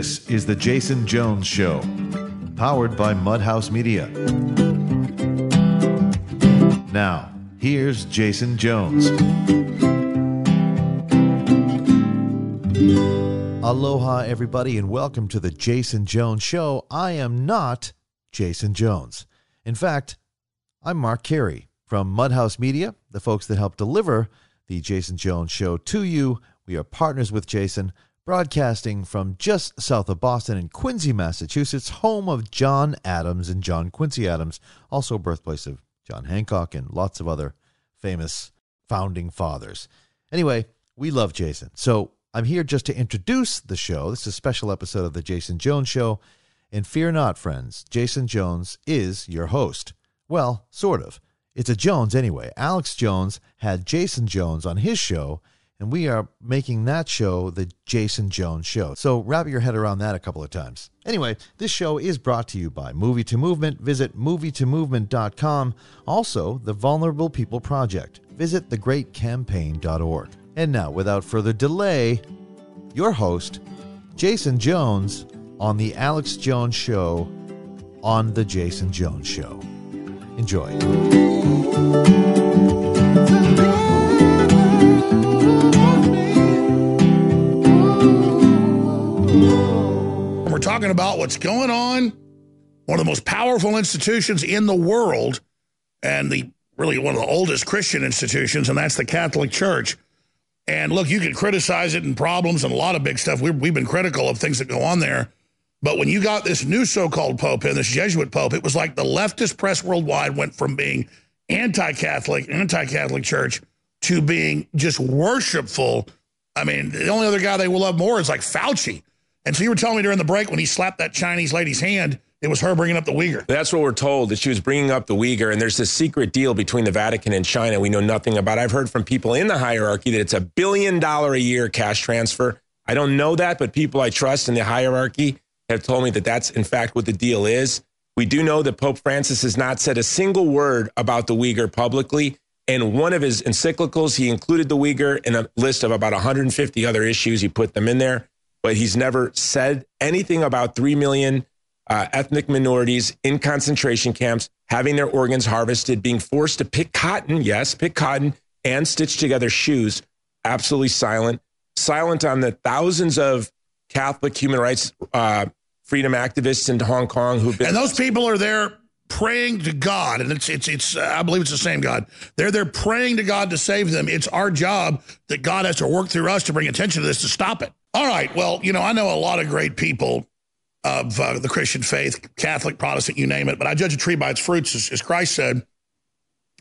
This is The Jason Jones Show, powered by Mudhouse Media. Now, here's Jason Jones. Aloha, everybody, and welcome to The Jason Jones Show. I am not Jason Jones. In fact, I'm Mark Carey from Mudhouse Media, the folks that help deliver The Jason Jones Show to you. We are partners with Jason broadcasting from just south of Boston in Quincy, Massachusetts, home of John Adams and John Quincy Adams, also birthplace of John Hancock and lots of other famous founding fathers. Anyway, we love Jason. So I'm here just to introduce the show. This is a special episode of The Jason Jones Show. And fear not, friends, Jason Jones is your host. Well, sort of. It's a Jones anyway. Alex Jones had Jason Jones on his show and we are making that show the Jason Jones Show. So wrap your head around that a couple of times. Anyway, this show is brought to you by Movie to Movement. Visit movietomovement.com. Also, the Vulnerable People Project. Visit thegreatcampaign.org. And now, without further delay, your host, Jason Jones, on The Alex Jones Show on The Jason Jones Show. Enjoy. Talking about what's going on, one of the most powerful institutions in the world, and the really one of the oldest Christian institutions, and that's the Catholic Church. And look, you can criticize it and problems and a lot of big stuff. we we've been critical of things that go on there. But when you got this new so-called pope in, this Jesuit pope, it was like the leftist press worldwide went from being anti-Catholic, anti-Catholic church to being just worshipful. I mean, the only other guy they will love more is like Fauci. And so you were telling me during the break when he slapped that Chinese lady's hand, it was her bringing up the Uyghur. That's what we're told, that she was bringing up the Uyghur. And there's this secret deal between the Vatican and China we know nothing about. I've heard from people in the hierarchy that it's a billion dollar a year cash transfer. I don't know that, but people I trust in the hierarchy have told me that that's in fact what the deal is. We do know that Pope Francis has not said a single word about the Uyghur publicly. And one of his encyclicals, he included the Uyghur in a list of about 150 other issues. He put them in there but he's never said anything about 3 million uh, ethnic minorities in concentration camps having their organs harvested, being forced to pick cotton, yes, pick cotton, and stitch together shoes. Absolutely silent. Silent on the thousands of Catholic human rights uh, freedom activists in Hong Kong who've been. And those people are there praying to God, and it's it's it's. Uh, I believe it's the same God. They're there praying to God to save them. It's our job that God has to work through us to bring attention to this to stop it. All right. Well, you know, I know a lot of great people of uh, the Christian faith, Catholic, Protestant, you name it, but I judge a tree by its fruits, as, as Christ said.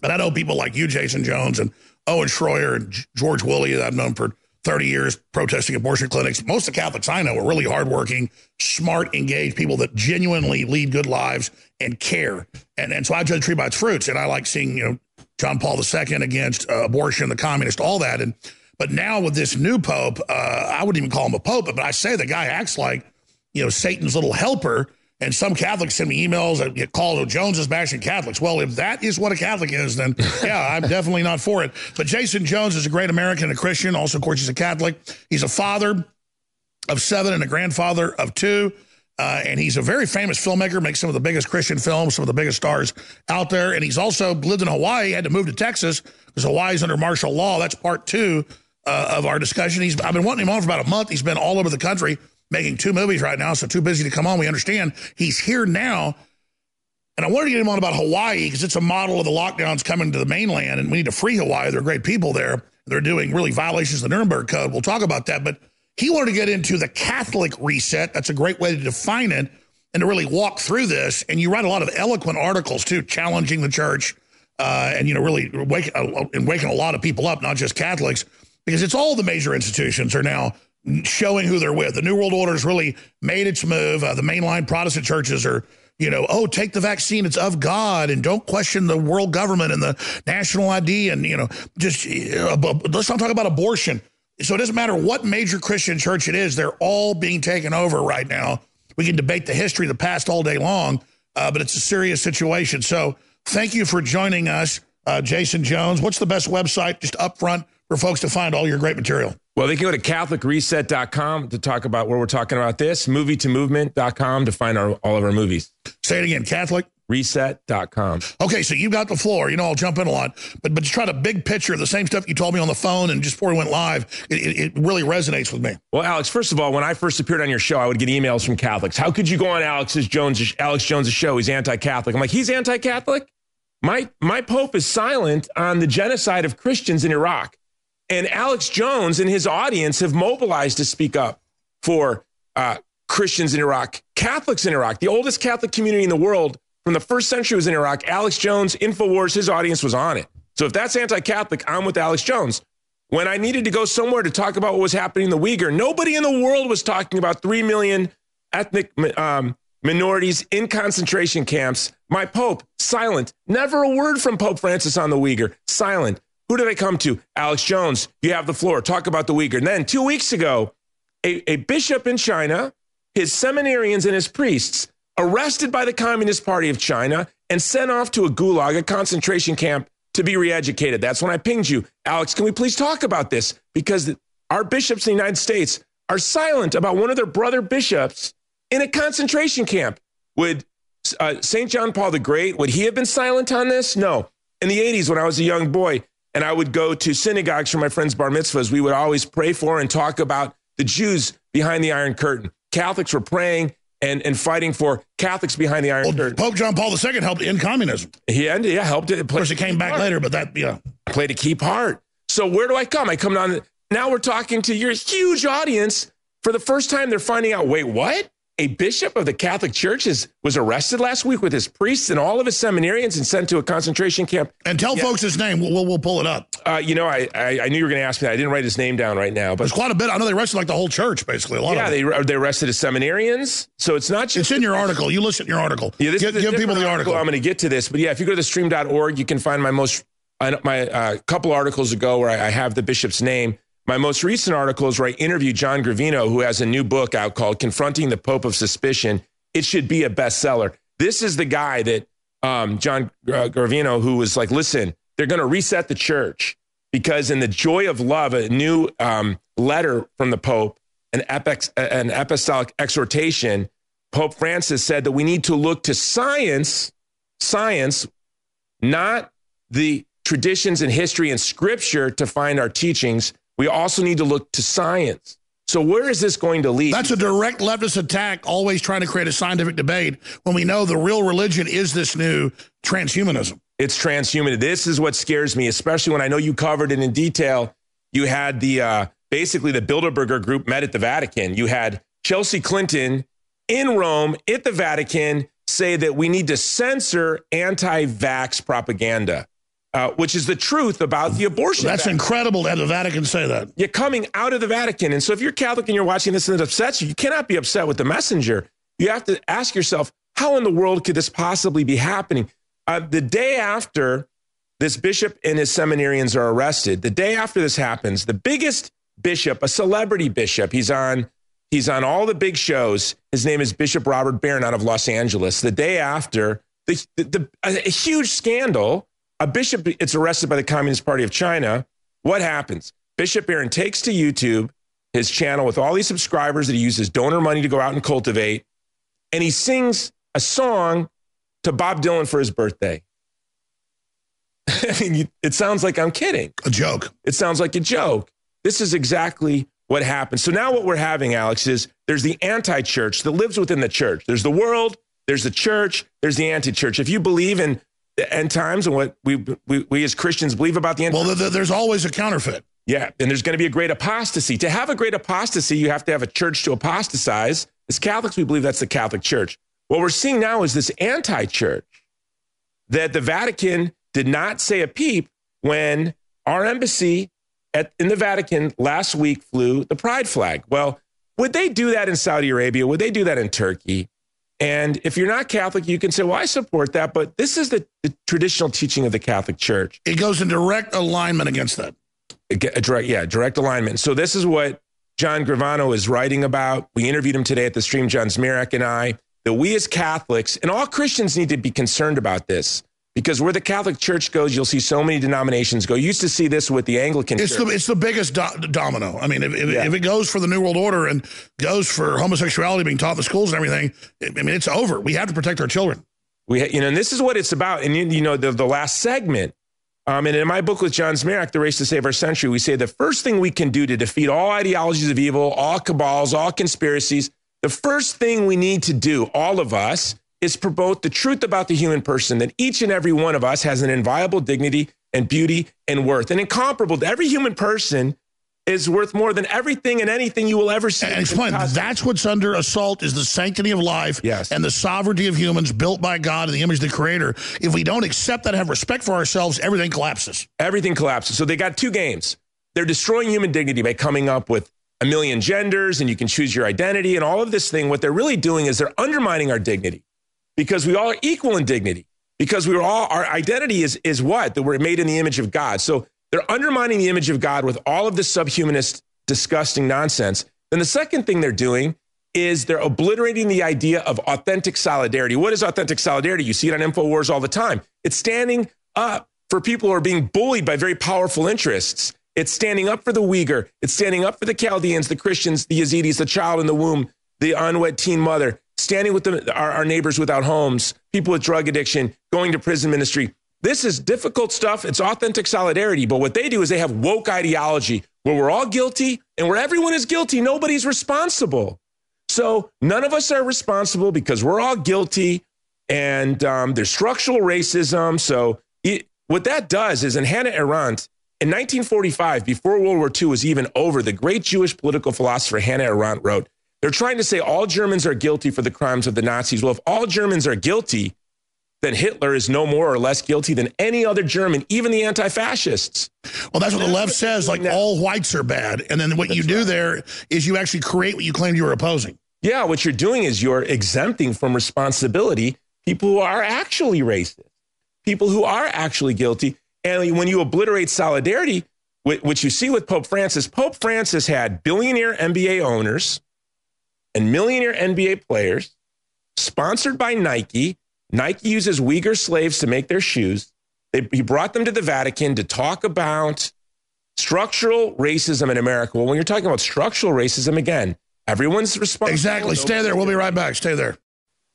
And I know people like you, Jason Jones, and Owen Shroyer and George Woolley that I've known for 30 years protesting abortion clinics. Most of the Catholics I know are really hardworking, smart, engaged people that genuinely lead good lives and care. And, and so I judge a tree by its fruits. And I like seeing, you know, John Paul II against uh, abortion, the communist, all that. And but now with this new pope, uh, I wouldn't even call him a pope, but I say the guy acts like, you know, Satan's little helper. And some Catholics send me emails that get called, oh, Jones is bashing Catholics. Well, if that is what a Catholic is, then yeah, I'm definitely not for it. But Jason Jones is a great American, a Christian. Also, of course, he's a Catholic. He's a father of seven and a grandfather of two. Uh, and he's a very famous filmmaker, makes some of the biggest Christian films, some of the biggest stars out there. And he's also lived in Hawaii, had to move to Texas because Hawaii's under martial law. That's part two uh, of our discussion. He's I've been wanting him on for about a month. He's been all over the country making two movies right now, so too busy to come on. We understand he's here now. And I wanted to get him on about Hawaii because it's a model of the lockdowns coming to the mainland, and we need to free Hawaii. They're great people there. They're doing really violations of the Nuremberg Code. We'll talk about that. But he wanted to get into the Catholic reset. That's a great way to define it and to really walk through this. And you write a lot of eloquent articles too, challenging the church uh, and you know really wake, uh, and waking a lot of people up, not just Catholics because it's all the major institutions are now showing who they're with. The New World Order has really made its move. Uh, the mainline Protestant churches are, you know, oh, take the vaccine. It's of God. And don't question the world government and the national ID. And, you know, just uh, let's not talk about abortion. So it doesn't matter what major Christian church it is, they're all being taken over right now. We can debate the history of the past all day long, uh, but it's a serious situation. So thank you for joining us, uh, Jason Jones. What's the best website just up front for folks to find all your great material? Well, they can go to CatholicReset.com to talk about where we're talking about this, movie2movement.com to find our, all of our movies. Say it again, Catholic. Reset.com. Okay, so you got the floor. You know, I'll jump in a lot, but but just try to big picture of the same stuff you told me on the phone and just before we went live. It, it, it really resonates with me. Well, Alex, first of all, when I first appeared on your show, I would get emails from Catholics. How could you go on Alex's Jones Alex Jones' show? He's anti-Catholic. I'm like, he's anti-Catholic. My my Pope is silent on the genocide of Christians in Iraq, and Alex Jones and his audience have mobilized to speak up for uh, Christians in Iraq, Catholics in Iraq, the oldest Catholic community in the world from the first century was in Iraq. Alex Jones, InfoWars, his audience was on it. So if that's anti Catholic, I'm with Alex Jones. When I needed to go somewhere to talk about what was happening in the Uyghur, nobody in the world was talking about 3 million ethnic um, minorities in concentration camps. My Pope, silent. Never a word from Pope Francis on the Uyghur, silent. Who do I come to? Alex Jones. You have the floor. Talk about the Uyghur. And then two weeks ago, a, a bishop in China, his seminarians and his priests arrested by the Communist Party of China and sent off to a gulag, a concentration camp, to be reeducated. That's when I pinged you. Alex, can we please talk about this? Because our bishops in the United States are silent about one of their brother bishops in a concentration camp. Would uh, St. John Paul the Great, would he have been silent on this? No. In the 80s, when I was a young boy, and I would go to synagogues for my friends' bar mitzvahs, we would always pray for and talk about the Jews behind the Iron Curtain. Catholics were praying and, and fighting for Catholics behind the Iron well, Curtain. Pope John Paul II helped end communism. He ended, yeah, helped it. Of course, it came back part. later, but that, yeah. Played a key part. So where do I come? I come down. Now we're talking to your huge audience. For the first time, they're finding out, wait, what? A bishop of the Catholic Church is, was arrested last week with his priests and all of his seminarians and sent to a concentration camp. And tell yeah. folks his name. We'll, we'll pull it up. Uh, you know, I, I, I, knew you were going to ask me that. I didn't write his name down right now. But There's quite a bit. I know they arrested like the whole church, basically. A lot yeah, of they, they arrested his seminarians. So it's not just. It's in your article. You listen to your article. Yeah, this give, give people the article. article. I'm going to get to this. But yeah, if you go to the stream.org, you can find my most, my uh, couple articles ago where I, I have the bishop's name. My most recent article is where I interviewed John Gravino, who has a new book out called Confronting the Pope of Suspicion. It should be a bestseller. This is the guy that um, John uh, Gravino, who was like, listen, they're going to reset the church because in the joy of love, a new um, letter from the Pope, an, epic, an apostolic exhortation, Pope Francis said that we need to look to science, science, not the traditions and history and scripture to find our teachings, we also need to look to science. So where is this going to lead? That's a direct leftist attack, always trying to create a scientific debate when we know the real religion is this new transhumanism. It's transhumanism. This is what scares me, especially when I know you covered it in detail. You had the uh, basically the Bilderberger group met at the Vatican. You had Chelsea Clinton in Rome at the Vatican say that we need to censor anti-vax propaganda uh, which is the truth about the abortion. That's vaccine. incredible to have the Vatican say that. You're coming out of the Vatican. And so if you're Catholic and you're watching this and it upsets you, you cannot be upset with the messenger. You have to ask yourself, how in the world could this possibly be happening? Uh, the day after this bishop and his seminarians are arrested, the day after this happens, the biggest bishop, a celebrity bishop, he's on he's on all the big shows. His name is Bishop Robert Barron out of Los Angeles. The day after, the, the, the a huge scandal a bishop gets arrested by the Communist Party of China. What happens? Bishop Barron takes to YouTube his channel with all these subscribers that he uses donor money to go out and cultivate, and he sings a song to Bob Dylan for his birthday. I mean, it sounds like I'm kidding. A joke. It sounds like a joke. This is exactly what happened. So now what we're having, Alex, is there's the anti church that lives within the church. There's the world, there's the church, there's the anti church. If you believe in end times and what we, we, we as Christians believe about the end well, times. there's always a counterfeit. Yeah, and there's going to be a great apostasy. To have a great apostasy, you have to have a church to apostatize. As Catholics, we believe that's the Catholic Church. What we're seeing now is this anti church that the Vatican did not say a peep when our embassy at, in the Vatican last week flew the pride flag. Well, would they do that in Saudi Arabia? Would they do that in Turkey? And if you're not Catholic, you can say, well, I support that, but this is the, the traditional teaching of the Catholic Church. It goes in direct alignment against that. A direct, yeah, direct alignment. So this is what John Gravano is writing about. We interviewed him today at the stream, John Zmirak and I, that we as Catholics and all Christians need to be concerned about this. Because where the Catholic Church goes, you'll see so many denominations go. You used to see this with the Anglican it's Church. The, it's the biggest do- domino. I mean, if, if, Yeah. if it goes for the New World Order and goes for homosexuality being taught in the schools and everything, I mean, it's over. We have to protect our children. We, ha- you know, and this is what it's about. And you, you know, the, the last segment, um, and in my book with John Zmirak, The Race to Save Our Century, we say the first thing we can do to defeat all ideologies of evil, all cabals, all conspiracies, the first thing we need to do, all of us, is promote the truth about the human person that each and every one of us has an inviolable dignity and beauty and worth, and incomparable. to Every human person is worth more than everything and anything you will ever see. And explain that's what's under assault is the sanctity of life Yes. and the sovereignty of humans built by God in the image of the Creator. If we don't accept that, have respect for ourselves, everything collapses. everything collapses. So they got two games. They're destroying human dignity by coming up with a million genders and you can choose your identity and all of this thing. What they're really doing is they're undermining our dignity because we all are equal in dignity. Because we are all our identity is is what that we're made in the image of God. So they're undermining the image of God with all of this subhumanist, disgusting nonsense. Then the second thing they're doing is they're obliterating the idea of authentic solidarity. What is authentic solidarity? You see it on InfoWars all the time. It's standing up for people who are being bullied by very powerful interests. It's standing up for the Uyghur. It's standing up for the Chaldeans, the Christians, the Yazidis, the child in the womb, the unwed teen mother, standing with the, our, our neighbors without homes, people with drug addiction, going to prison ministry. This is difficult stuff. It's authentic solidarity. But what they do is they have woke ideology where we're all guilty and where everyone is guilty, nobody's responsible. So none of us are responsible because we're all guilty and um, there's structural racism. So it, what that does is in Hannah Arendt, in 1945, before World War II was even over, the great Jewish political philosopher Hannah Arendt wrote, they're trying to say all Germans are guilty for the crimes of the Nazis. Well, if all Germans are guilty, then Hitler is no more or less guilty than any other German, even the anti fascists. Well, that's what the left says, like now. all whites are bad. And then what you do there is you actually create what you claimed you were opposing. Yeah, what you're doing is you're exempting from responsibility people who are actually racist, people who are actually guilty. And when you obliterate solidarity, which you see with Pope Francis, Pope Francis had billionaire NBA owners and millionaire NBA players sponsored by Nike. Nike uses Uyghur slaves to make their shoes. They, he brought them to the Vatican to talk about structural racism in America. Well, when you're talking about structural racism, again, everyone's responsible. Exactly. Stay there. We'll be right back. Stay there.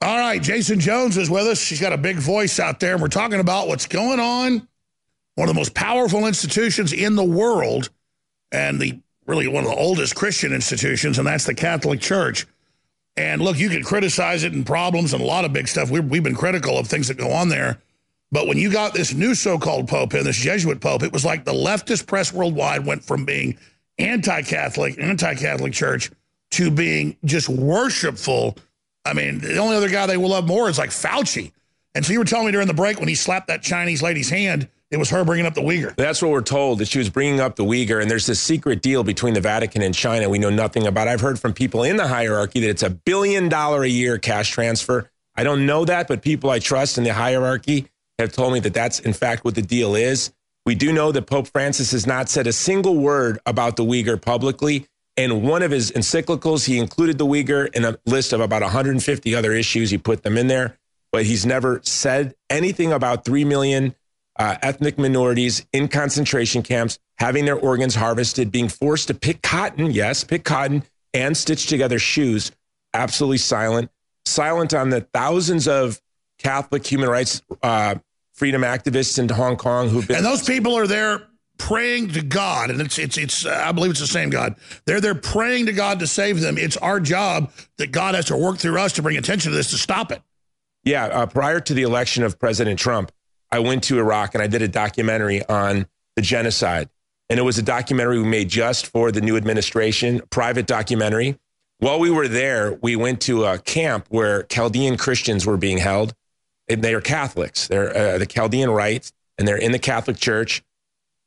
All right. Jason Jones is with us. She's got a big voice out there. And we're talking about what's going on. One of the most powerful institutions in the world and the really one of the oldest Christian institutions, and that's the Catholic Church. And look, you can criticize it and problems and a lot of big stuff. We've, we've been critical of things that go on there. But when you got this new so called Pope in, this Jesuit Pope, it was like the leftist press worldwide went from being anti Catholic, anti Catholic Church to being just worshipful. I mean, the only other guy they will love more is like Fauci. And so you were telling me during the break when he slapped that Chinese lady's hand, it was her bringing up the Uyghur. That's what we're told that she was bringing up the Uyghur, and there's this secret deal between the Vatican and China we know nothing about. I've heard from people in the hierarchy that it's a billion dollar a year cash transfer. I don't know that, but people I trust in the hierarchy have told me that that's in fact what the deal is. We do know that Pope Francis has not said a single word about the Uyghur publicly. In one of his encyclicals, he included the Uyghur in a list of about 150 other issues. He put them in there, but he's never said anything about 3 million uh, ethnic minorities in concentration camps having their organs harvested, being forced to pick cotton, yes, pick cotton and stitch together shoes. Absolutely silent. Silent on the thousands of Catholic human rights uh, freedom activists in Hong Kong who've been. And those people are there praying to God, and it's it's it's. Uh, I believe it's the same God. They're there praying to God to save them. It's our job that God has to work through us to bring attention to this to stop it. Yeah, uh, prior to the election of President Trump, I went to Iraq and I did a documentary on the genocide. And it was a documentary we made just for the new administration, private documentary. While we were there, we went to a camp where Chaldean Christians were being held. And they are Catholics. They're uh, the Chaldean rites, and they're in the Catholic Church.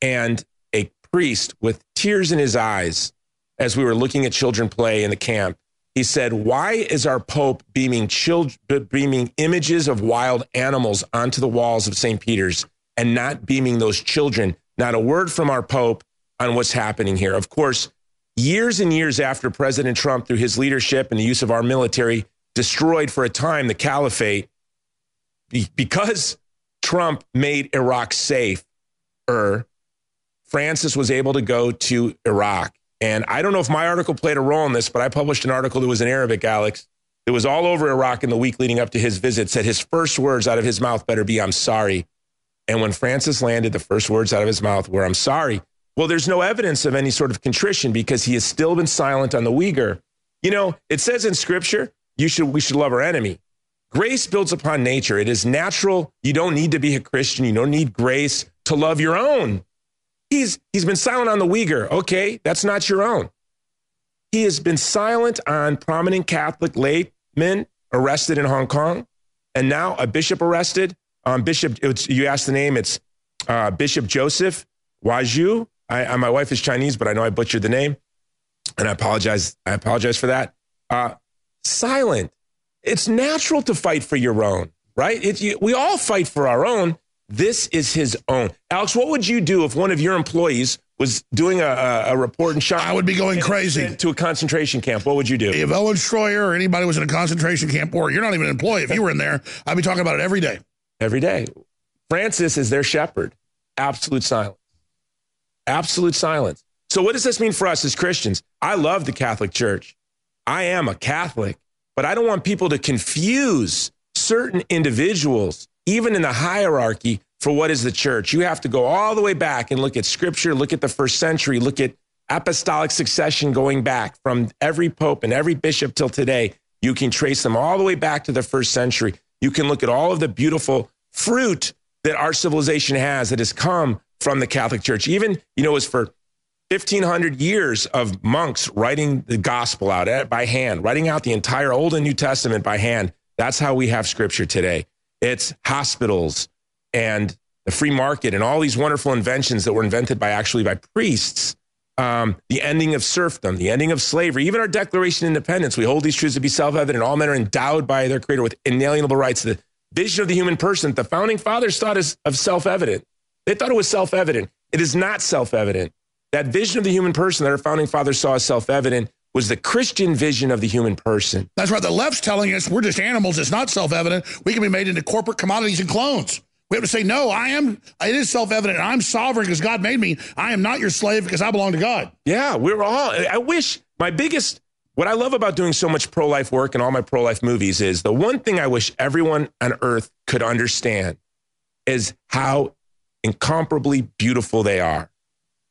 And a priest with tears in his eyes, as we were looking at children play in the camp, he said, "Why is our Pope beaming children, beaming images of wild animals onto the walls of St. Peter's, and not beaming those children? Not a word from our Pope on what's happening here." Of course, years and years after President Trump, through his leadership and the use of our military, destroyed for a time the caliphate, because Trump made Iraq safe, Francis was able to go to Iraq. And I don't know if my article played a role in this, but I published an article that was in Arabic, Alex. It was all over Iraq in the week leading up to his visit, said his first words out of his mouth better be, I'm sorry. And when Francis landed, the first words out of his mouth were, I'm sorry. Well, there's no evidence of any sort of contrition because he has still been silent on the Uyghur. You know, it says in scripture, you should, we should love our enemy. Grace builds upon nature. It is natural. You don't need to be a Christian. You don't need grace to love your own. He's, he's been silent on the Uyghur. Okay, that's not your own. He has been silent on prominent Catholic laymen arrested in Hong Kong, and now a bishop arrested. Um, bishop, you asked the name, it's uh, Bishop Joseph Waju. I, I, my wife is Chinese, but I know I butchered the name, and I apologize. I apologize for that. Uh, silent. It's natural to fight for your own, right? It, you, we all fight for our own. This is his own. Alex, what would you do if one of your employees was doing a, a report in China? I would be going crazy. To a concentration camp. What would you do? If Owen Shroyer or anybody was in a concentration camp, or you're not even an employee, if you were in there, I'd be talking about it every day. Every day. Francis is their shepherd. Absolute silence. Absolute silence. So, what does this mean for us as Christians? I love the Catholic Church. I am a Catholic, but I don't want people to confuse certain individuals even in the hierarchy for what is the church. You have to go all the way back and look at scripture, look at the first century, look at apostolic succession going back from every pope and every bishop till today. You can trace them all the way back to the first century. You can look at all of the beautiful fruit that our civilization has that has come from the Catholic Church. Even, you know, it was for 1500 years of monks writing the gospel out eh, by hand, writing out the entire Old and New Testament by hand. That's how we have scripture today. It's hospitals and the free market and all these wonderful inventions that were invented by actually by priests. Um, the ending of serfdom, the ending of slavery, even our Declaration of Independence. We hold these truths to be self evident. All men are endowed by their Creator with inalienable rights. The vision of the human person, the founding fathers thought is of self evident. They thought it was self evident. It is not self evident. That vision of the human person that our founding fathers saw as self evident was the Christian vision of the human person. That's right. The left's telling us we're just animals. It's not self evident. We can be made into corporate commodities and clones. We have to say, no, I am, it is self evident. I'm sovereign because God made me. I am not your slave because I belong to God. Yeah, we're all, I wish my biggest, what I love about doing so much pro life work and all my pro life movies is the one thing I wish everyone on earth could understand is how incomparably beautiful they are,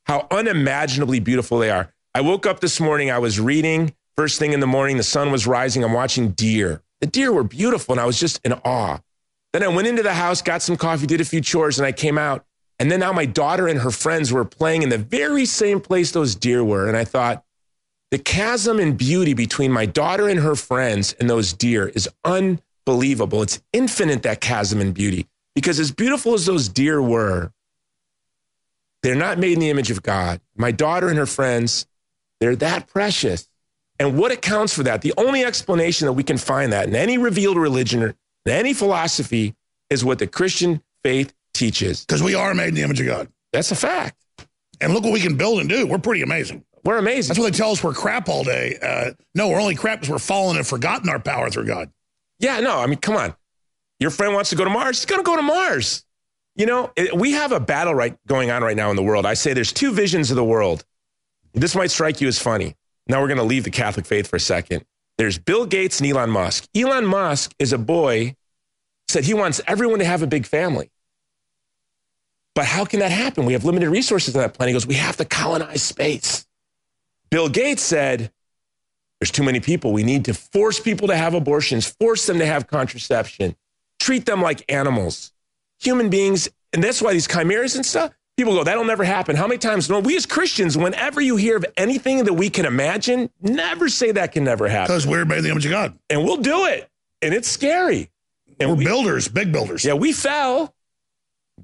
how unimaginably beautiful they are. I woke up this morning, I was reading first thing in the morning, the sun was rising, I'm watching deer. The deer were beautiful, and I was just in awe. Then I went into the house, got some coffee, did a few chores, and I came out. And then now my daughter and her friends were playing in the very same place those deer were. And I thought, the chasm in beauty between my daughter and her friends and those deer is unbelievable. It's infinite, that chasm in beauty. Because as beautiful as those deer were, they're not made in the image of God. My daughter and her friends they're that precious. And what accounts for that? The only explanation that we can find that in any revealed religion or any philosophy is what the Christian faith teaches. Because we are made in the image of God. That's a fact. And look what we can build and do. We're pretty amazing. We're amazing. That's what they tell us we're crap all day. Uh, no, we're only crap because we're fallen and forgotten our power through God. Yeah, no, I mean, come on. Your friend wants to go to Mars. He's going to go to Mars. You know, we have a battle right going on right now in the world. I say there's two visions of the world. This might strike you as funny. Now we're going to leave the Catholic faith for a second. There's Bill Gates and Elon Musk. Elon Musk is a boy, said he wants everyone to have a big family. But how can that happen? We have limited resources on that planet. He goes, we have to colonize space. Bill Gates said, there's too many people. We need to force people to have abortions, force them to have contraception, treat them like animals, human beings. And that's why these chimeras and stuff, People go, that'll never happen. How many times? No, we as Christians, whenever you hear of anything that we can imagine, never say that can never happen. Because we're made in the image of God. And we'll do it. And it's scary. And we're we, builders, big builders. Yeah, we fell,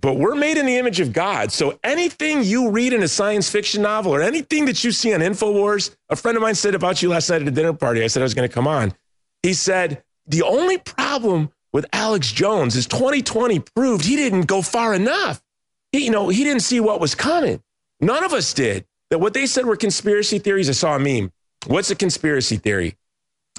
but we're made in the image of God. So anything you read in a science fiction novel or anything that you see on InfoWars, a friend of mine said about you last night at a dinner party. I said I was going to come on. He said, the only problem with Alex Jones is 2020 proved he didn't go far enough. He, you know, he didn't see what was coming. None of us did. That what they said were conspiracy theories. I saw a meme. What's a conspiracy theory?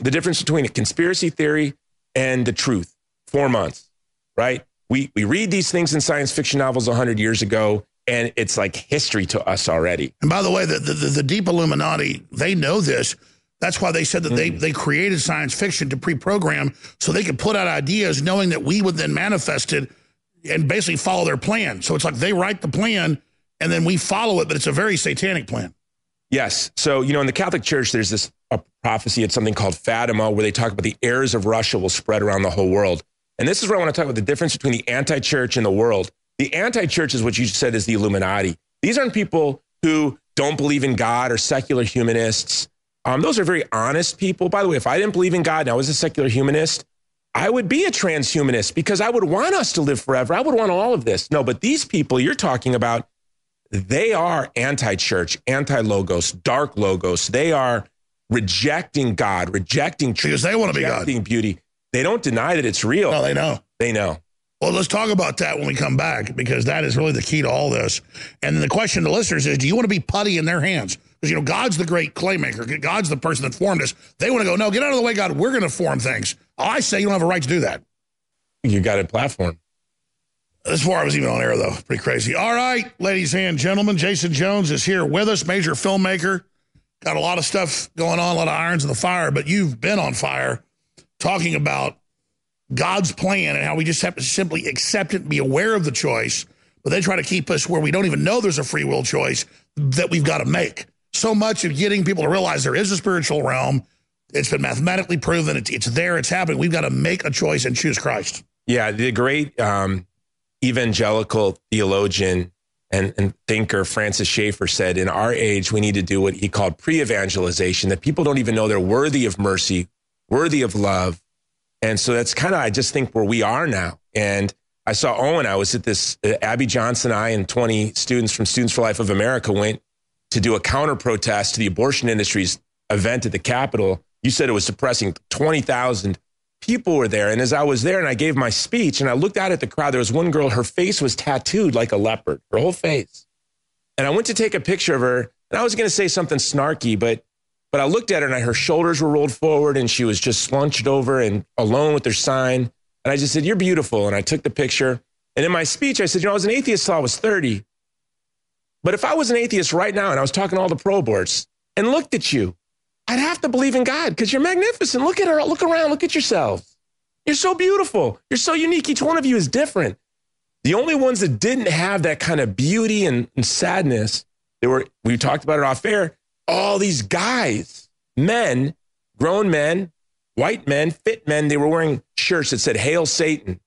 The difference between a conspiracy theory and the truth. Four months, right? we, we read these things in science fiction novels 100 years ago, and it's like history to us already. And by the way, the, the, the deep Illuminati, they know this. That's why they said that they, mm. they created science fiction to pre-program so they could put out ideas knowing that we would then manifest it and basically follow their plan. So it's like they write the plan and then we follow it, but it's a very satanic plan. Yes. So, you know, in the Catholic Church, there's this prophecy. It's something called Fatima, where they talk about the errors of Russia will spread around the whole world. And this is where I want to talk about the difference between the anti church and the world. The anti church is what you said is the Illuminati. These aren't people who don't believe in God or secular humanists. Um, those are very honest people. By the way, if I didn't believe in God and I was a secular humanist, I would be a transhumanist because I would want us to live forever. I would want all of this. No, but these people you're talking about, they are anti church, anti logos, dark logos. They are rejecting God, rejecting truth. Because they want to be God. beauty. They don't deny that it's real. No, they know. They know. Well, let's talk about that when we come back because that is really the key to all this. And the question to listeners is, do you want to be putty in their hands? Because, you know, God's the great claymaker. God's the person that formed us. They want to go, no, get out of the way, God. We're going to form things. I say you don't have a right to do that. You got a platform. This before I was even on air, though. Pretty crazy. All right, ladies and gentlemen, Jason Jones is here with us, major filmmaker. Got a lot of stuff going on, a lot of irons in the fire, but you've been on fire talking about God's plan and how we just have to simply accept it and be aware of the choice. But they try to keep us where we don't even know there's a free will choice that we've got to make. So much of getting people to realize there is a spiritual realm. It's been mathematically proven. It's, it's there. It's happening. We've got to make a choice and choose Christ. Yeah, the great um, evangelical theologian and, and, thinker Francis Schaeffer said, in our age, we need to do what he called pre evangelization, that people don't even know they're worthy of mercy, worthy of love. And so that's kind of, I just think, where we are now. And I saw Owen, I was at this, uh, Abby Johnson, I, and 20 students from Students for Life of America went to do a counter protest to the abortion industry's event at the Capitol. You said it was depressing. 20,000 people were there. And as I was there and I gave my speech and I looked out at the crowd, there was one girl, her face was tattooed like a leopard, her whole face. And I went to take a picture of her and I was going to say something snarky, but but I looked at her and I, her shoulders were rolled forward and she was just slunched over and alone with her sign. And I just said, You're beautiful. And I took the picture. And in my speech, I said, You know, I was an atheist till I was 30. But if I was an atheist right now and I was talking to all the pro boards and looked at you, I'd have to believe in God because you're magnificent. Look at her. Look around. Look at yourselves. You're so beautiful. You're so unique. Each one of you is different. The only ones that didn't have that kind of beauty and, and sadness, they were, we talked about it off air, all these guys, men, grown men, white men, fit men, they were wearing shirts that said, Hail Satan.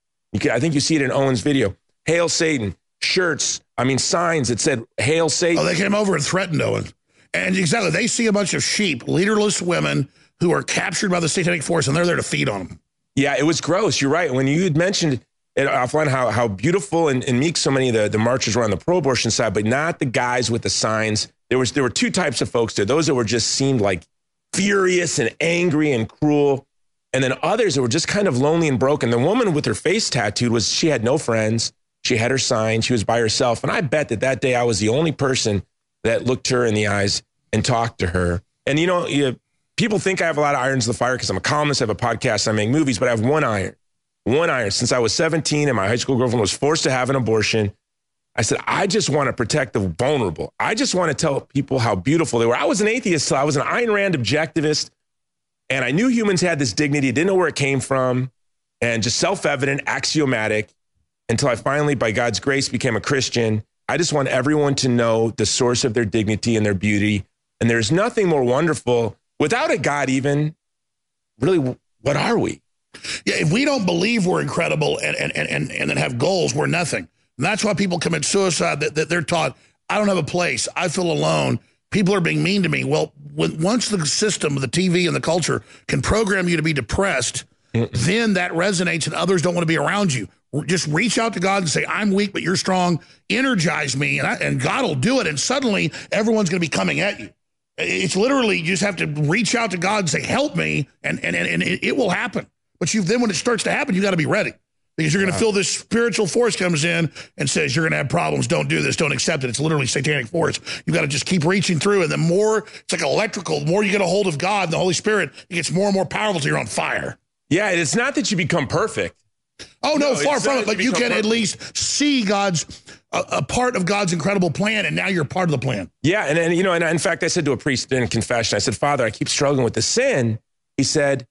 I think you see it in Owen's video. Hail Satan. Shirts, I mean, signs that said, Hail Satan. Oh, they came over and threatened Owen. And exactly, they see a bunch of sheep, leaderless women who are captured by the satanic force, and they're there to feed on them. Yeah, it was gross. You're right. When you had mentioned it offline how, how beautiful and, and meek so many of the, the marchers were on the pro-abortion side, but not the guys with the signs. There was there were two types of folks there. Those that were just seemed like furious and angry and cruel. And then others that were just kind of lonely and broken. The woman with her face tattooed was she had no friends. She had her sign. She was by herself. And I bet that that day I was the only person that looked her in the eyes and talked to her. And you know, you, people think I have a lot of irons in the fire because I'm a columnist, I have a podcast, I make movies, but I have one iron. One iron. Since I was 17 and my high school girlfriend was forced to have an abortion, I said, I just want to protect the vulnerable. I just want to tell people how beautiful they were. I was an atheist till I was an Ayn Rand objectivist, and I knew humans had this dignity, didn't know where it came from, and just self evident, axiomatic, until I finally, by God's grace, became a Christian. I just want everyone to know the source of their dignity and their beauty. And there's nothing more wonderful without a God, even really, what are we? Yeah, if we don't believe we're incredible and, and, and, and then have goals, we're nothing. And that's why people commit suicide, that, that they're taught, I don't have a place, I feel alone, people are being mean to me. Well, when, once the system, the TV and the culture can program you to be depressed, then that resonates and others don't want to be around you. Just reach out to God and say, I'm weak, but you're strong. Energize me, and, I, and God will do it. And suddenly, everyone's going to be coming at you. It's literally, you just have to reach out to God and say, help me, and, and, and it, it will happen. But you then when it starts to happen, you got to be ready because you're going to feel this spiritual force comes in and says you're going to have problems. Don't do this. Don't accept it. It's literally satanic force. You got to just keep reaching through, and the more it's like electrical. The more you get a hold of God, the Holy Spirit, it gets more and more powerful. So you're on fire. Yeah, it's not that you become perfect. Oh no, No, far from it. But you can at least see God's a, a part of God's incredible plan, and now you're part of the plan. Yeah, and, and you know, and in fact, I said to a priest in confession, I said, Father, I keep struggling with the sin. He said,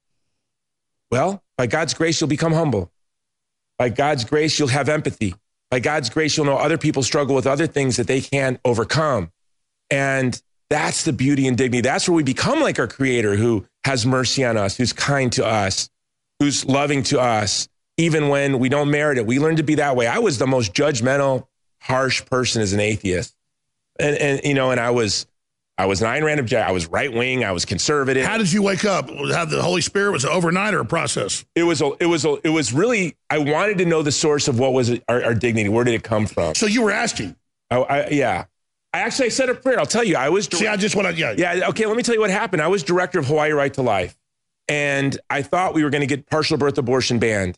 Well, by God's grace, you'll become humble. By God's grace, you'll have empathy. By God's grace, you'll know other people struggle with other things that they can't overcome. And that's the beauty and dignity. That's where we become like our Creator, who has mercy on us, who's kind to us, who's loving to us, even when we don't merit it. We learn to be that way. I was the most judgmental, harsh person as an atheist and and you know, and I was I was an Ayn Rand object. I was right wing. I was conservative. How did you wake up? Have the Holy Spirit was it overnight or a process? it was a, it was a, it was really. I wanted to know the source of what was our, our dignity. Where did it come from? So you were asking. I, I, yeah, I actually I said a prayer. I'll tell you. I was See, I just want to. Yeah, yeah. Okay, let me tell you what happened. I was director of Hawaii Right to Life, and I thought we were going to get partial birth abortion banned.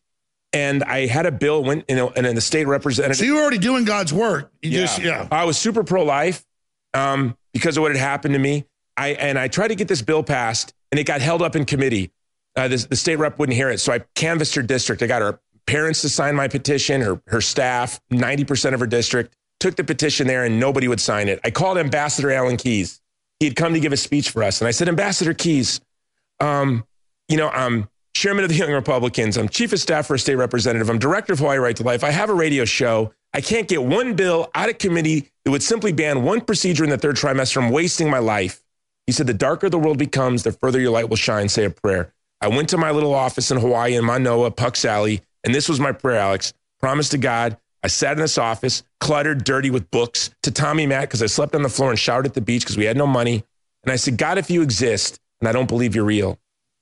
And I had a bill went, you know, and then the state representative. So you were already doing God's work. You just yeah. I was super pro life um, because of what had happened to me. I and I tried to get this bill passed, and it got held up in committee. Uh, this, the state rep wouldn't hear it, so I canvassed her district. I got her parents to sign my petition, her her staff, ninety percent of her district took the petition there, and nobody would sign it. I called Ambassador Alan Keyes. He had come to give a speech for us, and I said, Ambassador Keyes, um, you know, I'm chairman of the Young Republicans. I'm chief of staff for a state representative. I'm director of Hawaii Right to Life. I have a radio show. I can't get one bill out of committee that would simply ban one procedure in the third trimester. I'm wasting my life. He said, the darker the world becomes, the further your light will shine. Say a prayer. I went to my little office in Hawaii in Manoa, Pucks Alley, and this was my prayer, Alex. Promise to God. I sat in this office, cluttered, dirty with books, tatami mat because I slept on the floor and showered at the beach because we had no money. And I said, God, if you exist, and I don't believe you're real,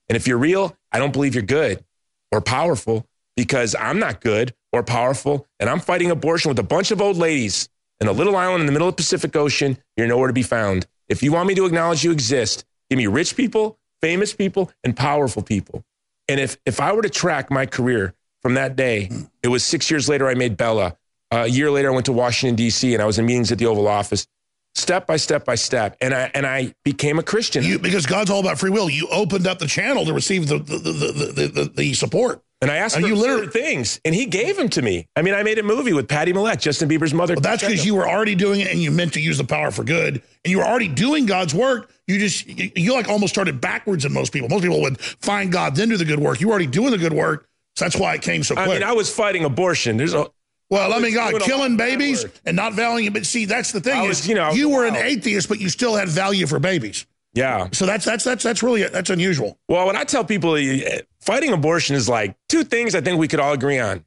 and if you're real, I don't believe you're good or powerful because I'm not good or powerful. And I'm fighting abortion with a bunch of old ladies in a little island in the middle of the Pacific Ocean. You're nowhere to be found. If you want me to acknowledge you exist, give me rich people, famous people, and powerful people. And if, if I were to track my career from that day, it was six years later I made Bella. Uh, a year later, I went to Washington, D.C., and I was in meetings at the Oval Office, step by step by step. And I, and I became a Christian. You, because God's all about free will. You opened up the channel to receive the the the the, the, support. And I asked for you literally- things, and he gave them to me. I mean, I made a movie with Pattie Mallette, Justin Bieber's mother. Well, that's because you were already doing it and you meant to use the power for good. And you were already doing God's work. You just, you, you like almost started backwards in most people. Most people would find God, then do the good work. You were already doing the good work. So that's why it came so quick. I mean, I was fighting abortion. There's a well, I mean, God, killing lot of bad babies and not valuing it. But see, that's the thing I is, you know, you were an atheist, but you still had value for babies. yeah. So that's that's that's that's really that's unusual. Well, when I tell people eh, fighting abortion is like two things I think we could all agree on.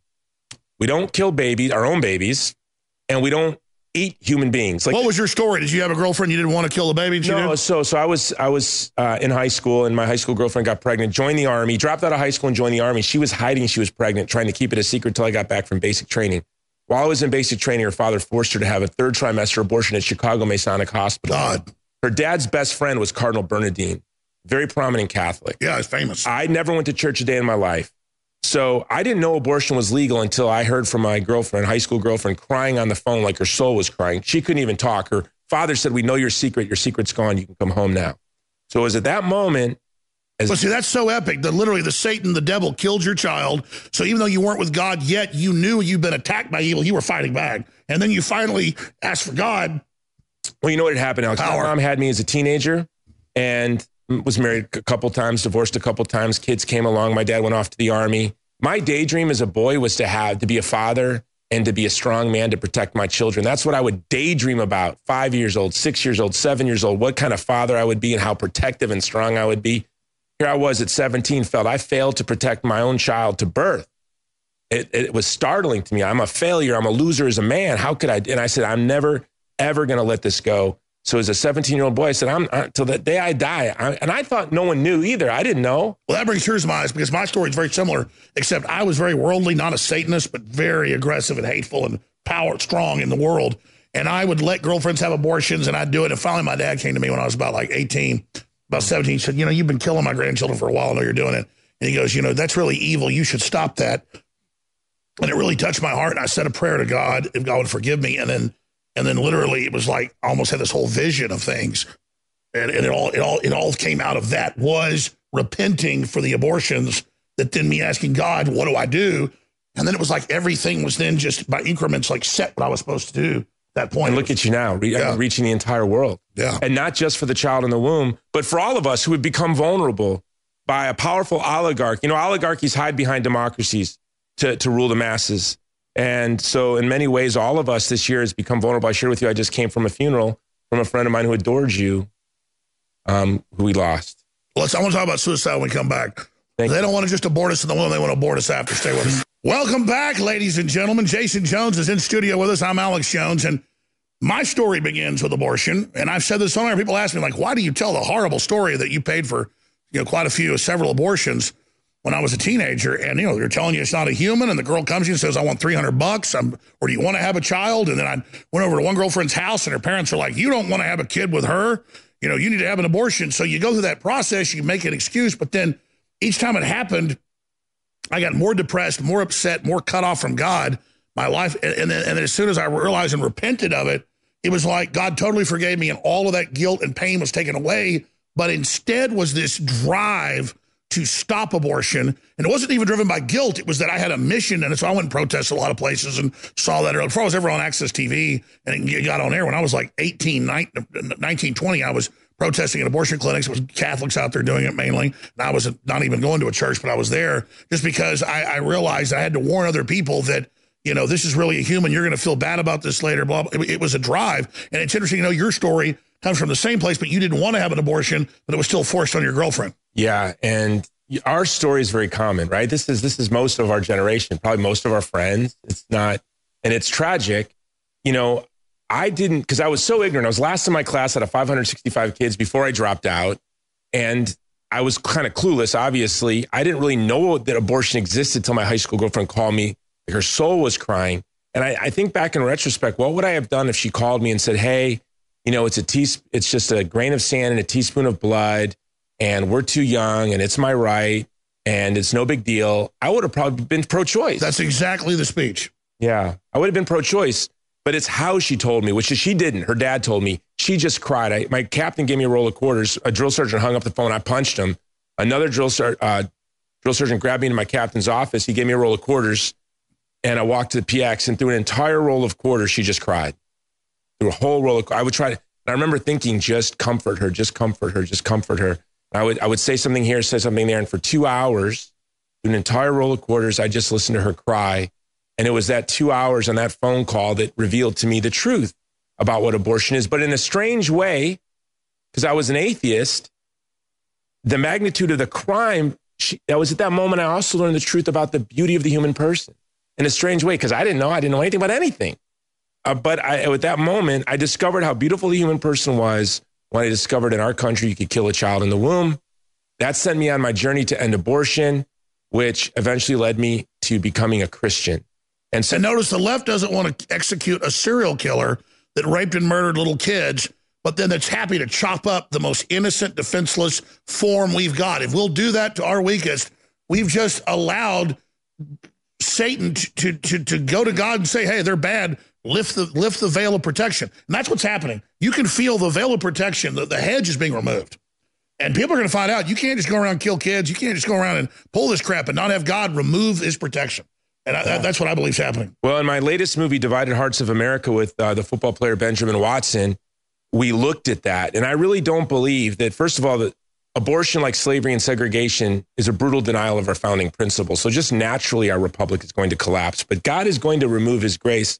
We don't kill babies, our own babies, and we don't eat human beings. Like what was your story? Did you have a girlfriend you didn't want to kill the baby? No, so so I was I was uh, in high school, and my high school girlfriend got pregnant, joined the army, dropped out of high school, and joined the army. She was hiding she was pregnant, trying to keep it a secret till I got back from basic training. While I was in basic training, her father forced her to have a third trimester abortion at Chicago Masonic Hospital. God, Her dad's best friend was Cardinal Bernardin, very prominent Catholic. yeah, it's famous. I never went to church a day in my life. So I didn't know abortion was legal until I heard from my girlfriend, high school girlfriend, crying on the phone like her soul was crying. She couldn't even talk. Her father said, We know your secret. Your secret's gone. You can come home now. So it was at that moment, as But see, that's so epic that literally the Satan, the devil, killed your child. So even though you weren't with God yet, you knew you'd been attacked by evil. You were fighting back. And then you finally asked for God. well, you know what had happened, Alex? Power. My mom had me as a teenager and was married a couple times, divorced a couple times. Kids came along. My dad went off to the army. My daydream as a boy was to have, to be a father and to be a strong man to protect my children. That's what I would daydream about. Five years old, six years old, seven years old, what kind of father I would be and how protective and strong I would be. Here I was at 17, felt I failed to protect my own child to birth. It, it was startling to me. I'm a failure. I'm a loser as a man. How could I? And I said, I'm never, ever going to let this go. So as a 17 year old boy, I said, I'm until the day I die. I, and I thought no one knew either. I didn't know. Well, that brings tears to my eyes because my story is very similar, except I was very worldly, not a Satanist, but very aggressive and hateful and power strong in the world. And I would let girlfriends have abortions and I'd do it. And finally, my dad came to me when I was about like 18, about 17. He said, You know, you've been killing my grandchildren for a while. I know you're doing it. And he goes, You know, that's really evil. You should stop that. And it really touched my heart. And I said a prayer to God if God would forgive me. And then, and then literally it was like I almost had this whole vision of things. And, and it all, it all, it all came out of that was repenting for the abortions that then me asking God, what do I do? And then it was like everything was then just by increments, like set what I was supposed to do. At that point. point, And look at you now, re- Yeah. reaching the entire world. yeah, And not just for the child in the womb, but for all of us who have become vulnerable by a powerful oligarch. You know, oligarchies hide behind democracies to, to rule the masses. And so, in many ways, all of us this year has become vulnerable. I shared with you, I just came from a funeral from a friend of mine who adored you, um, who we lost. Let's. I want to talk about suicide when we come back. Thank they you. don't want to just abort us in the womb; they want to abort us after. Stay with us. Welcome back, ladies and gentlemen. Jason Jones is in studio with us. I'm Alex Jones, and my story begins with abortion. And I've said this so many People ask me, like, why do you tell the horrible story that you paid for, you know, quite a few, several abortions when I was a teenager? And you know, they're telling you it's not a human. And the girl comes to you and says, "I want 300 bucks." I'm, or do you want to have a child? And then I went over to one girlfriend's house, and her parents are like, "You don't want to have a kid with her." You know, you need to have an abortion. So you go through that process, you make an excuse, but then each time it happened, I got more depressed, more upset, more cut off from God. My life, and, and, then, and then as soon as I realized and repented of it, it was like God totally forgave me, and all of that guilt and pain was taken away. But instead was this drive to stop abortion, and it wasn't even driven by guilt. It was that I had a mission, and so I went and protested a lot of places and saw that. Before I was ever on Access TV and it got on air, when I was like 18, 19, 20, I was protesting at abortion clinics. It was Catholics out there doing it mainly. And I was not even going to a church, but I was there just because I, I realized I had to warn other people that, you know, this is really a human. You're going to feel bad about this later. Blah, blah. It, it was a drive. And it's interesting, you know, your story comes from the same place, but you didn't want to have an abortion, but it was still forced on your girlfriend. Yeah, and our story is very common, right? This is this is most of our generation, probably most of our friends. It's not, and it's tragic. You know, I didn't because I was so ignorant. I was last in my class out of 565 kids before I dropped out, and I was kind of clueless. Obviously, I didn't really know that abortion existed until my high school girlfriend called me. Her soul was crying, and I, I think back in retrospect, what would I have done if she called me and said, "Hey, you know, it's a teas- it's just a grain of sand and a teaspoon of blood." and we're too young and it's my right and it's no big deal, I would have probably been pro choice. That's exactly the speech. Yeah, I would have been pro choice, but it's how she told me, which is she didn't. Her dad told me. She just cried. I, my captain gave me a roll of quarters. A drill sergeant hung up the phone. I punched him. Another drill, ser- uh, drill sergeant grabbed me into my captain's office. He gave me a roll of quarters and I walked to the PX and through an entire roll of quarters, she just cried. Through a whole roll of I would try to, I remember thinking, just comfort her, just comfort her, just comfort her. I would I would say something here, say something there, and for two hours, an entire roll of quarters, I just listened to her cry. And it was that two hours on that phone call that revealed to me the truth about what abortion is. But in a strange way, because I was an atheist, the magnitude of the crime, she, that was at that moment I also learned the truth about the beauty of the human person in a strange way, because I didn't know, I didn't know anything about anything. Uh, but I, at that moment, I discovered how beautiful the human person was when I discovered in our country you could kill a child in the womb. That sent me on my journey to end abortion, which eventually led me to becoming a Christian. And so, And notice the left doesn't want to execute a serial killer that raped and murdered little kids, but then that's happy to chop up the most innocent, defenseless form we've got. If we'll do that to our weakest, we've just allowed Satan to, to, to, to go to God and say, hey, they're bad. Lift the lift the veil of protection. And that's what's happening. You can feel the veil of protection, the, the hedge is being removed. And people are going to find out you can't just go around and kill kids. You can't just go around and pull this crap and not have God remove his protection. And I, that, that's what I believe is happening. well, in my latest movie, Divided Hearts of America, with uh, the football player Benjamin Watson, we looked at that. And I really don't believe that, first of all, that abortion, like slavery and segregation, is a brutal denial of our founding principles. So just naturally, our republic is going to collapse. But God is going to remove his grace,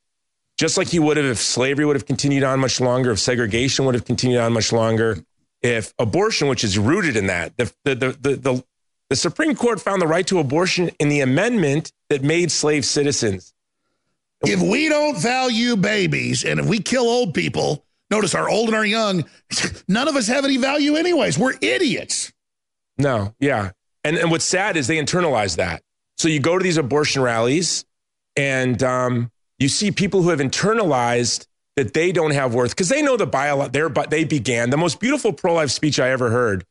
just like he would have if slavery would have continued on much longer, if segregation would have continued on much longer, if abortion, which is rooted in that, the, the, the, the, the, the Supreme Court found the right to abortion in the amendment that made slave citizens. If we don't value babies and if we kill old people, notice our old and our young, none of us have any value anyways. We're idiots. No, yeah. And and what's sad is they internalize that. So you go to these abortion rallies and um, you see people who have internalized that they don't have worth because they know the bio their but they began. The most beautiful pro-life speech I ever heard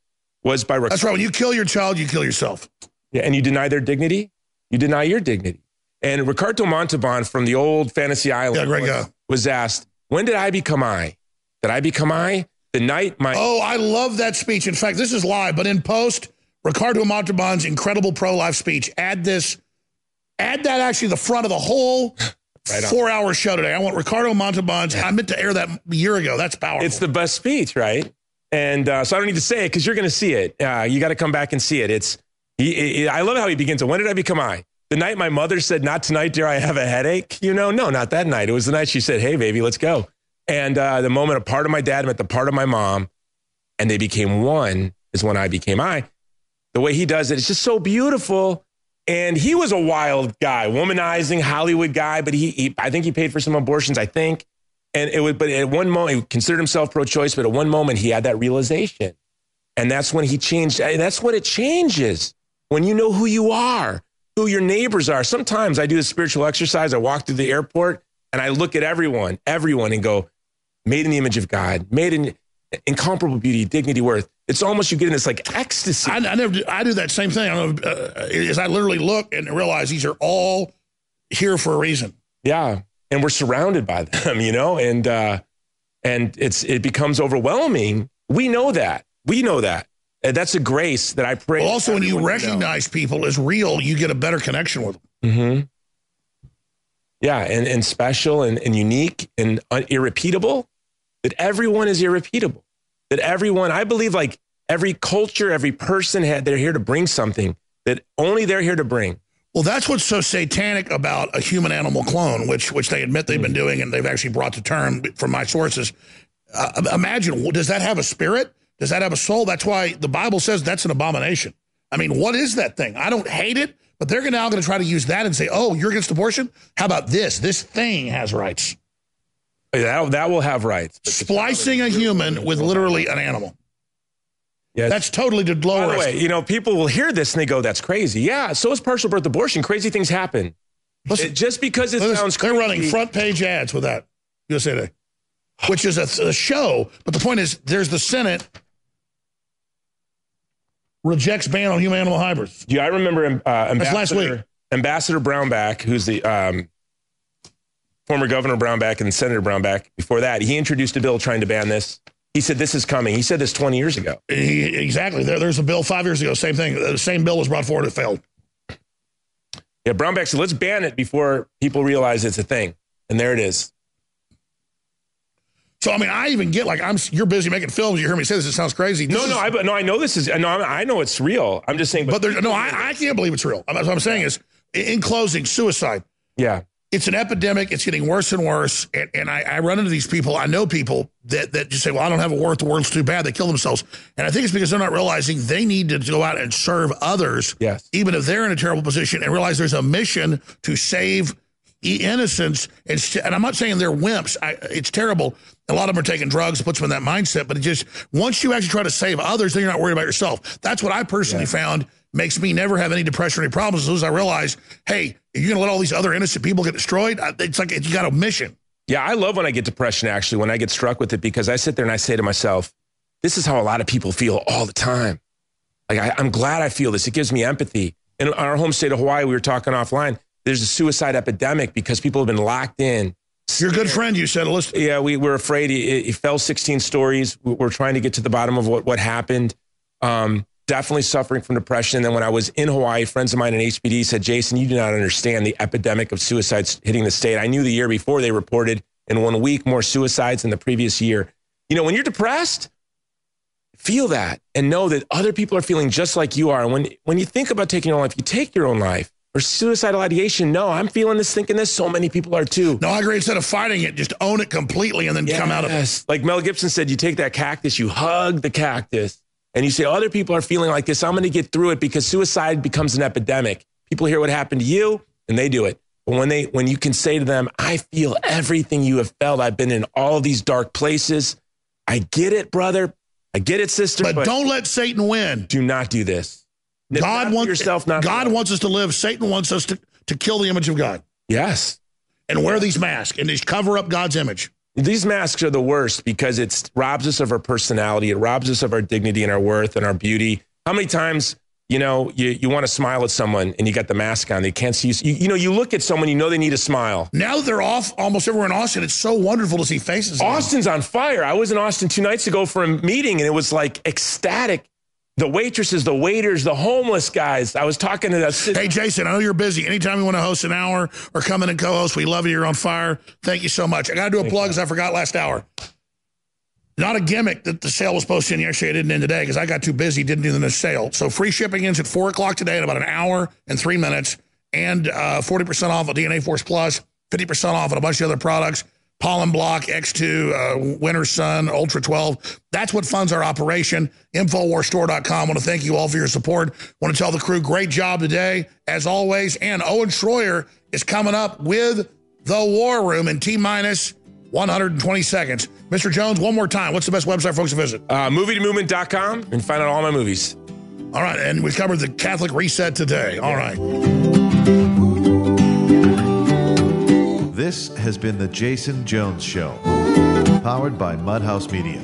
was by Ric- That's right. When you kill your child, you kill yourself. Yeah, and you deny their dignity, you deny your dignity. And Ricardo Montalban from the old Fantasy Island Yeah, was, was asked, "When did I become I? Did I become I? The night my Oh, I love that speech. In fact, this is live, but in post, Ricardo Montalban's incredible pro life speech. Add this Add that actually the front of the whole Right four hour show today. I want Ricardo Montalban's. I meant to air that a year ago. That's powerful. It's the best speech, right? And uh, so I don't need to say it because you're going to see it. Uh, you got to come back and see it. It's. He, he- I love how he begins. it. When did I become I? The night my mother said, "Not tonight, dear. I have a headache." You know, no, not that night. It was the night she said, "Hey, baby, let's go." And uh, the moment a part of my dad met the part of my mom, and they became one, is when I became I. The way he does it, it's just so beautiful. And he was a wild guy, womanizing Hollywood guy, but he, he I think he paid for some abortions. I think. And it was, but at one moment, he considered himself pro choice, but at one moment, he had that realization. And that's when he changed. and That's what it changes when you know who you are, who your neighbors are. Sometimes I do this spiritual exercise. I walk through the airport and I look at everyone, everyone, and go, made in the image of God, made in incomparable beauty, dignity, worth. It's almost you get in this like ecstasy. I, I never. Do, I do that same thing. I don't know. Uh, is I literally look and realize these are all here for a reason. Yeah, and we're surrounded by them, you know, and uh, and it's it becomes overwhelming. We know that. We know that. And that's a grace that I pray. Well, also, when you know. recognize people as real, you get a better connection with them. hmm Yeah, and, and special and, and unique and irrepeatable. That everyone is irrepeatable. That everyone, I believe, like every culture, every person had, they're here to bring something that only they're here to bring. Well, that's what's so satanic about a human animal clone, which which they admit they've been doing and they've actually brought to term from my sources. Uh, imagine, does that have a spirit? Does that have a soul? That's why the Bible says that's an abomination. I mean, what is that thing? I don't hate it, but they're now going to try to use that and say, "Oh, you're against abortion? How about this? This thing has rights." That, that will have rights. Splicing a human with literally an animal. Yeah, That's totally to lower By the way, you know, people will hear this and they go, "That's crazy." Yeah, so is partial birth abortion. Crazy things happen. Listen, It- just because it Listen, sounds they're running front page ads with that USA Today, which is a, a show. But the point is, there's the Senate rejects ban on human animal hybrids. Yeah, I remember uh, Ambassador, last week. Ambassador Brownback, who's the um, former Governor Brownback and Senator Brownback. Before that, he introduced a bill trying to ban this. He said this is coming. He said this 20 years ago. Exactly. There, there's a bill five years ago. Same thing. The same bill was brought forward. It failed. Yeah, Brownback said let's ban it before people realize it's a thing, and there it is. So I mean, I even get like I'm. You're busy making films. You hear me say this. It sounds crazy. This No, is- no, I but no, I know this is. No, I I know it's real. I'm just saying, But there's no. I, I can't believe it's real. What I'm saying is, in closing, suicide. yeah, it's an epidemic. It's getting worse and worse. And, and I, I run into these people. I know people that, that just say, well, I don't have a worth. The world's too bad. They kill themselves. And I think it's because they're not realizing they need to go out and serve others, Yes. even if they're in a terrible position, and realize there's a mission to save innocence. And, st- and I'm not saying they're wimps. I, it's terrible. A lot of them are taking drugs, puts them in that mindset. But it just, once you actually try to save others, then you're not worried about yourself. That's what I personally found makes me never have any depression or any problems. As soon as I realize, hey, you're going to let all these other innocent people get destroyed, it's like you got a mission. yeah. I love when I get depression. Actually, when I get struck with it, because I sit there and I say to myself, "This is how a lot of people feel all the time." Like I, I'm glad I feel this. It gives me empathy. In our home state of Hawaii, we were talking offline. There's a suicide epidemic because people have been locked in. Your good friend, you said, listen, Yeah, we were afraid. He, he fell 16 stories. We- We're trying to get to the bottom of what, what happened. Um, definitely suffering from depression. And then when I was in Hawaii, friends of mine in HPD said, Jason, you do not understand the epidemic of suicides hitting the state. I knew the year before they reported in one week more suicides than the previous year. You know, when you're depressed, feel that and know that other people are feeling just like you are. And when, when you think about taking your own life, you take your own life or suicidal ideation. No, I'm feeling this, thinking this. So many people are too. no, I agree. Instead of fighting it, just own it completely and then come out of it. Yes. Like Mel Gibson said, you take that cactus, you hug the cactus, and you say, oh, other people are feeling like this. I'm going to get through it because suicide becomes an epidemic. People hear what happened to you and they do it. But when they when you can say to them, I feel everything you have felt. I've been in all these dark places. I get it, brother. I get it, sister. But, But, don't let Satan win. do not do this. God wants yourself, not God wants us to live. Satan wants us to, to kill the image of God Yes. and wear these masks and these cover up God's image. These masks are the worst because it robs us of our personality. It robs us of our dignity and our worth and our beauty. How many times, you know, you, you want to smile at someone and you got the mask on, they can't see you. you. You know, you look at someone, you know they need a smile. Now they're off almost everywhere in Austin, it's so wonderful to see faces. again. Austin's on fire. I was in Austin two nights ago for a meeting and it was like ecstatic. The waitresses, the waiters, the homeless guys. I was talking to that. Hey, Jason, I know you're busy. Anytime you want to host an hour or come in and co-host, we love you. You're on fire. Thank you so much. I got to do a Thanks, plug because I forgot last hour. Not a gimmick that the sale was posted in yesterday. I didn't end today because I got too busy, didn't do the sale. So free shipping ends at 4 o'clock today in about an hour and three minutes. And uh, 40% off of DNA Force Plus, 50% off on a bunch of other products. Pollen Block, X2, uh, Winter Sun, Ultra 12. That's what funds our operation. Infowarsstore.com. I want to thank you all for your support. I want to tell the crew, great job today, as always. And Owen Shroyer is coming up with the War Room in T minus 120 seconds. Mr. Jones, one more time. What's the best website folks to visit? Uh, moviemovement.com and find out all my movies. All right. And we covered the Catholic reset today. All right. This has been the Jason Jones Show, powered by Mudhouse Media.